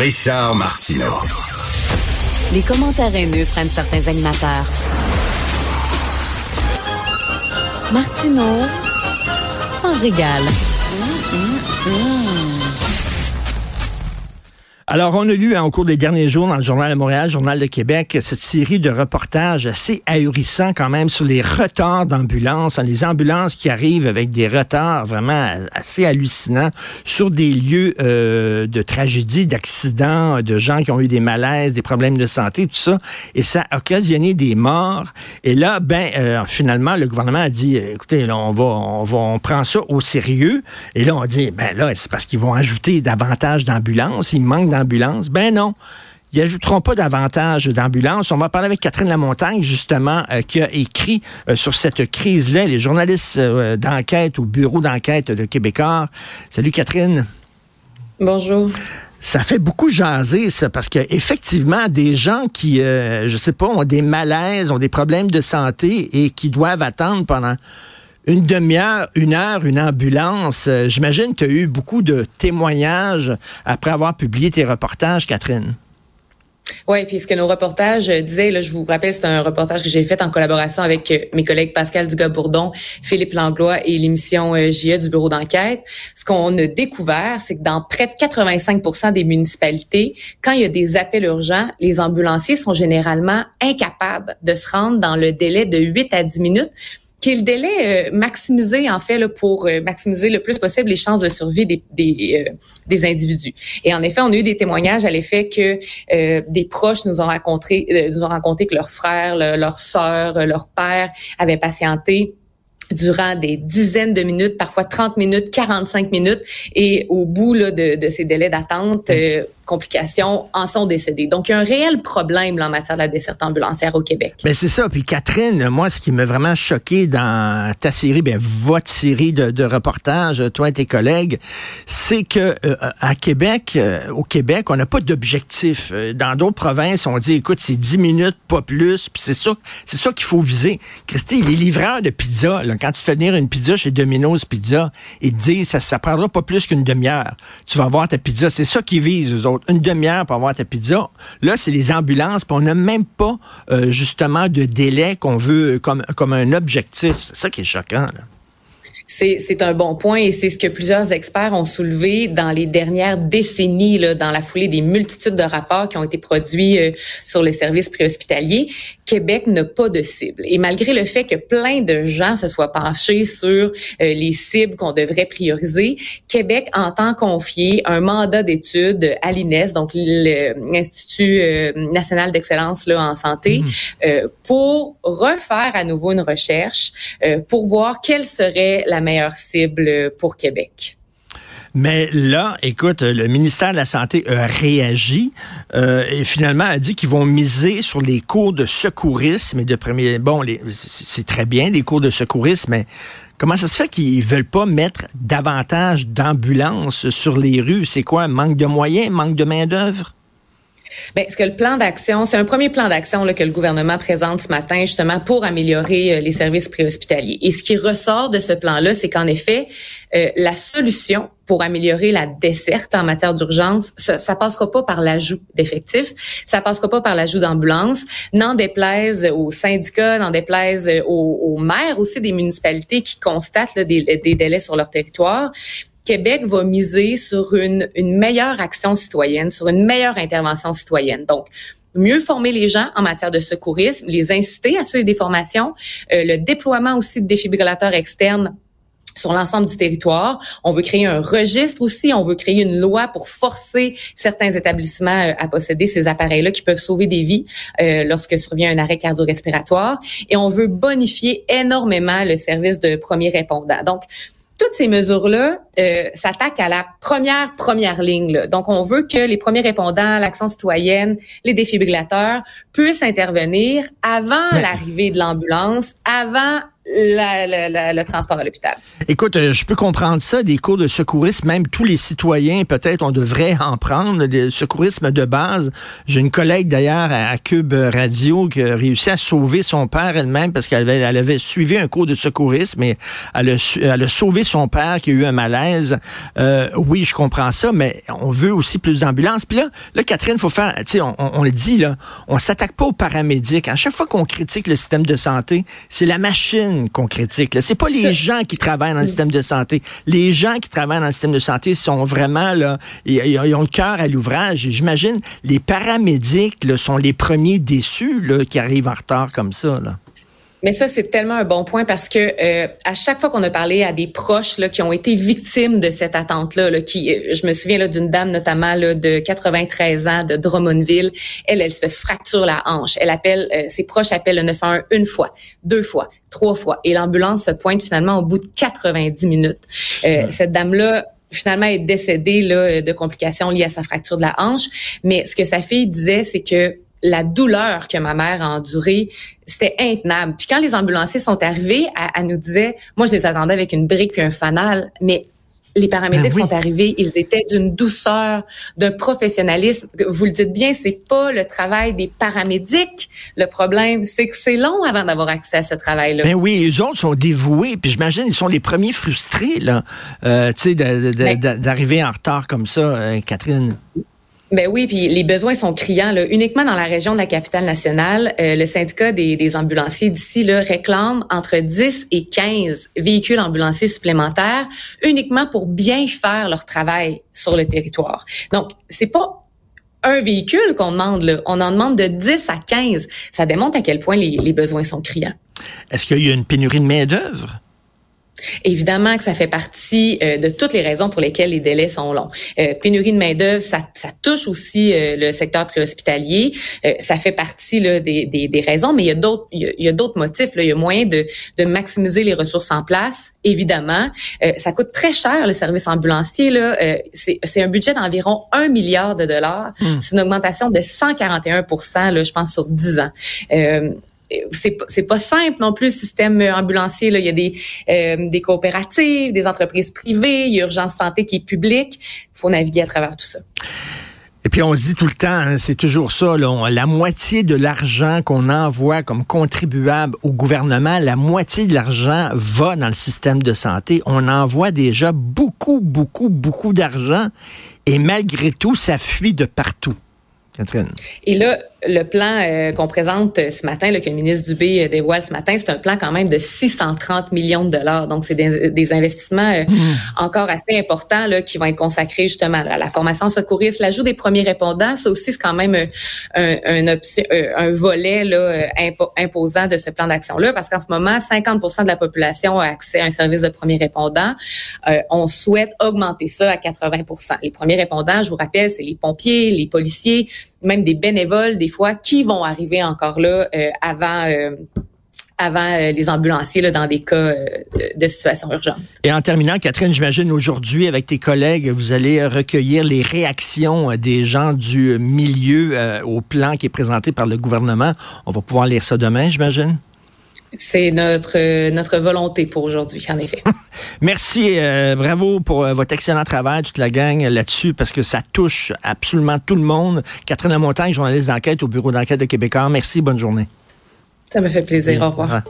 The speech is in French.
Richard Martineau. Les commentaires haineux prennent certains animateurs. Martineau s'en régale. Alors, on a lu hein, au cours des derniers jours dans le Journal de Montréal, Journal de Québec, cette série de reportages assez ahurissants quand même sur les retards d'ambulances, hein, les ambulances qui arrivent avec des retards vraiment assez hallucinants sur des lieux euh, de tragédie, d'accidents, de gens qui ont eu des malaises, des problèmes de santé, tout ça, et ça a occasionné des morts. Et là, ben, euh, finalement, le gouvernement a dit, écoutez, là, on va, on va, on prend ça au sérieux. Et là, on dit, ben là, c'est parce qu'ils vont ajouter davantage d'ambulances, il manque ambulance. Ben non. Ils n'ajouteront pas davantage d'ambulances. On va parler avec Catherine Lamontagne, justement, euh, qui a écrit euh, sur cette crise-là, les journalistes euh, d'enquête au bureau d'enquête de Québécois. Salut Catherine. Bonjour. Ça fait beaucoup jaser, ça, parce qu'effectivement, des gens qui, je sais pas, ont des malaises, ont des problèmes de santé et qui doivent attendre pendant une demi-heure, une heure, une ambulance. Euh, j'imagine que tu as eu beaucoup de témoignages après avoir publié tes reportages, Catherine. Oui, puis ce que nos reportages disaient, là, je vous rappelle, c'est un reportage que j'ai fait en collaboration avec euh, mes collègues Pascal Dugas-Bourdon, Philippe Langlois et l'émission euh, JE du bureau d'enquête. Ce qu'on a découvert, c'est que dans près de 85% des municipalités, quand il y a des appels urgents, les ambulanciers sont généralement incapables de se rendre dans le délai de 8 à 10 minutes qui est le délai euh, maximisé en fait là, pour euh, maximiser le plus possible les chances de survie des des, euh, des, individus. Et en effet, on a eu des témoignages à l'effet que des proches nous ont raconté nous ont raconté que leur frère, leur sœur, leur père avaient patienté durant des dizaines de minutes, parfois 30 minutes, 45 minutes, et au bout là, de, de ces délais d'attente, complications en sont décédés. Donc, il y a un réel problème en matière de la desserte ambulancière au Québec. Ben c'est ça. Puis Catherine, moi, ce qui m'a vraiment choqué dans ta série, ben votre série de, reportages, toi et tes collègues, c'est que euh, à Québec, euh, au Québec, on n'a pas d'objectif. Euh, dans d'autres provinces, on dit, écoute, c'est 10 minutes, pas plus. Puis c'est ça, c'est ça qu'il faut viser. Christy, les livreurs de pizza, là, quand tu fais venir une pizza chez Domino's Pizza, ils te disent, ça, ça prendra pas plus qu'une demi-heure. Tu vas avoir ta pizza. C'est ça qu'ils visent, eux autres une demi-heure pour avoir ta pizza. Là, c'est les ambulances, puis on n'a même pas euh, justement de délai qu'on veut comme, comme un objectif. C'est ça qui est choquant. Là. C'est un bon point et c'est ce que plusieurs experts ont soulevé dans les dernières décennies, là, dans la foulée des multitudes de rapports qui ont été produits euh, sur les services préhospitaliers. Québec n'a pas de cible. Et malgré le fait que plein de gens se soient penchés sur euh, les cibles qu'on devrait prioriser, Québec entend confier un mandat d'étude à l'INES, donc l'Institut euh, national d'excellence en santé, mmh. pour refaire à nouveau une recherche pour voir quelle serait la meilleure cible pour Québec. Mais là, écoute, le ministère de la Santé a réagi euh, et finalement a dit qu'ils vont miser sur les cours de secourisme et de premier. Bon, c'est très bien les cours de secourisme, mais comment ça se fait qu'ils veulent pas mettre davantage d'ambulances sur les rues? C'est quoi? Manque de moyens, manque de main d'œuvre Bien, ce que le plan d'action, c'est un premier plan d'action que le gouvernement présente ce matin justement pour améliorer euh, les services préhospitaliers. Et ce qui ressort de ce plan-là, c'est qu'en effet, euh, la solution pour améliorer la desserte en matière d'urgence, ça, ça passera pas par l'ajout d'effectifs, ça passera pas par l'ajout d'ambulances, n'en déplaise aux syndicats, n'en déplaise aux, maires aussi des municipalités qui constatent des, des délais sur leur territoire. Québec va miser sur une, meilleure action citoyenne, sur une meilleure intervention citoyenne. Donc, mieux former les gens en matière de secourisme, les inciter à suivre des formations, euh, le déploiement aussi de défibrillateurs externes sur l'ensemble du territoire. On veut créer un registre aussi. On veut créer une loi pour forcer certains établissements euh, à posséder ces appareils-là qui peuvent sauver des vies euh, lorsque survient un arrêt cardio-respiratoire. Et on veut bonifier énormément le service de premier répondant. Donc, toutes ces mesures-là euh, s'attaquent à la première première ligne. Donc, on veut que les premiers répondants, l'action citoyenne, les défibrillateurs puissent intervenir avant l'arrivée de l'ambulance, avant le transport à l'hôpital. Écoute, euh, je peux comprendre ça, des cours de secourisme, même tous les citoyens, peut-être, on devrait en prendre, des secourisme de base. J'ai une collègue d'ailleurs à, Cube Radio qui a réussi à sauver son père elle-même parce qu'elle avait, elle avait suivi un cours de secourisme et elle a, elle a sauvé son père qui a eu un malaise. Euh, oui, je comprends ça, mais on veut aussi plus d'ambulances. Puis là, là, Catherine, faut faire, tu sais, on, on, le dit, là, on s'attaque pas aux paramédics. À chaque fois qu'on critique le système de santé, c'est la machine qu'on critique. C'est pas les gens qui travaillent dans le système de santé. Les gens qui travaillent dans le système de santé sont vraiment là, ils, ont le cœur à l'ouvrage. J'imagine les paramédics là, sont les premiers déçus là, qui arrivent en retard comme ça. Là. Mais ça, c'est tellement un bon point parce que euh, à chaque fois qu'on a parlé à des proches là, qui ont été victimes de cette attente-là, là, qui, euh, je me souviens là, d'une dame notamment là, de 93 ans de Drummondville, elle, elle se fracture la hanche. Elle appelle, euh, ses proches appellent le 911 une fois, deux fois, trois fois, et l'ambulance se pointe finalement au bout de 90 minutes. Cette dame-là finalement est décédée là, de complications liées à sa fracture de la hanche. Mais ce que sa fille disait, c'est que la douleur que ma mère a endurée, c'était intenable. Puis quand les ambulanciers sont arrivés, elle, nous disait, moi je les attendais avec une brique puis un fanal, mais les paramédics ben sont arrivés, ils étaient d'une douceur, d'un professionnalisme. Vous le dites bien, c'est pas le travail des paramédics. Le problème, c'est que c'est long avant d'avoir accès à ce travail-là. Ben oui, les autres sont dévoués, puis j'imagine ils sont les premiers frustrés là, euh, tu sais, ben d'arriver en retard comme ça, euh, Catherine. Ben oui, puis les besoins sont criants. Là. Uniquement dans la région de la capitale nationale, euh, le syndicat des, des ambulanciers d'ici réclame entre 10 et 15 véhicules ambulanciers supplémentaires uniquement pour bien faire leur travail sur le territoire. Donc, c'est pas un véhicule qu'on demande, là. on en demande de 10 à 15. Ça démontre à quel point les, les besoins sont criants. Est-ce qu'il y a une pénurie de main-d'œuvre? Évidemment que ça fait partie euh, de toutes les raisons pour lesquelles les délais sont longs. Euh, pénurie de main d'œuvre, ça, ça, touche aussi euh, le secteur préhospitalier. ça fait partie là, des, des, des, raisons, mais il y a d'autres il y a, d'autres motifs. Là. Il y a moyen de, de maximiser les ressources en place. Évidemment, ça coûte très cher le service ambulancier. Là, c'est un budget d'environ 1 milliard de dollars. Hmm. C'est une augmentation de 141 là, je pense, sur 10 ans c'est c'est pas simple non plus le système ambulancier là il y a des euh, des coopératives des entreprises privées il y a urgence santé qui est publique il faut naviguer à travers tout ça et puis on se dit tout le temps, hein, c'est toujours ça, là, la moitié de l'argent qu'on envoie comme contribuable au gouvernement, la moitié de l'argent va dans le système de santé. On envoie déjà beaucoup, beaucoup, beaucoup d'argent et malgré tout, ça fuit de partout. Catherine. Et là, le plan euh, qu'on présente ce matin, là, que le ministre Dubé euh, dévoile ce matin, c'est un plan quand même de 630 millions de dollars. Donc, c'est des, investissements euh, mmh. encore assez importants là, qui vont être consacrés justement à la formation secouriste, l'ajout des premiers répondants. Ça aussi, c'est quand même un, un, un volet là, imposant de ce plan d'action-là, parce qu'en ce moment, 50% de la population a accès à un service de premiers répondants. on souhaite augmenter ça à 80% Les premiers répondants, je vous rappelle, c'est les pompiers, les policiers, même des bénévoles, des fois, qui vont arriver encore là euh, avant euh, avant euh, les ambulanciers là, dans des cas de situation urgente. Et en terminant, Catherine, j'imagine aujourd'hui, avec tes collègues, vous allez recueillir les réactions des gens du milieu au plan qui est présenté par le gouvernement. On va pouvoir lire ça demain, j'imagine? C'est notre notre volonté pour aujourd'hui, en effet. Merci, euh, bravo pour euh, votre excellent travail, toute la gang là-dessus, parce que ça touche absolument tout le monde. Catherine Lamontagne, journaliste d'enquête au bureau d'enquête de Québécois. Merci, bonne journée. Ça me fait plaisir. Au revoir.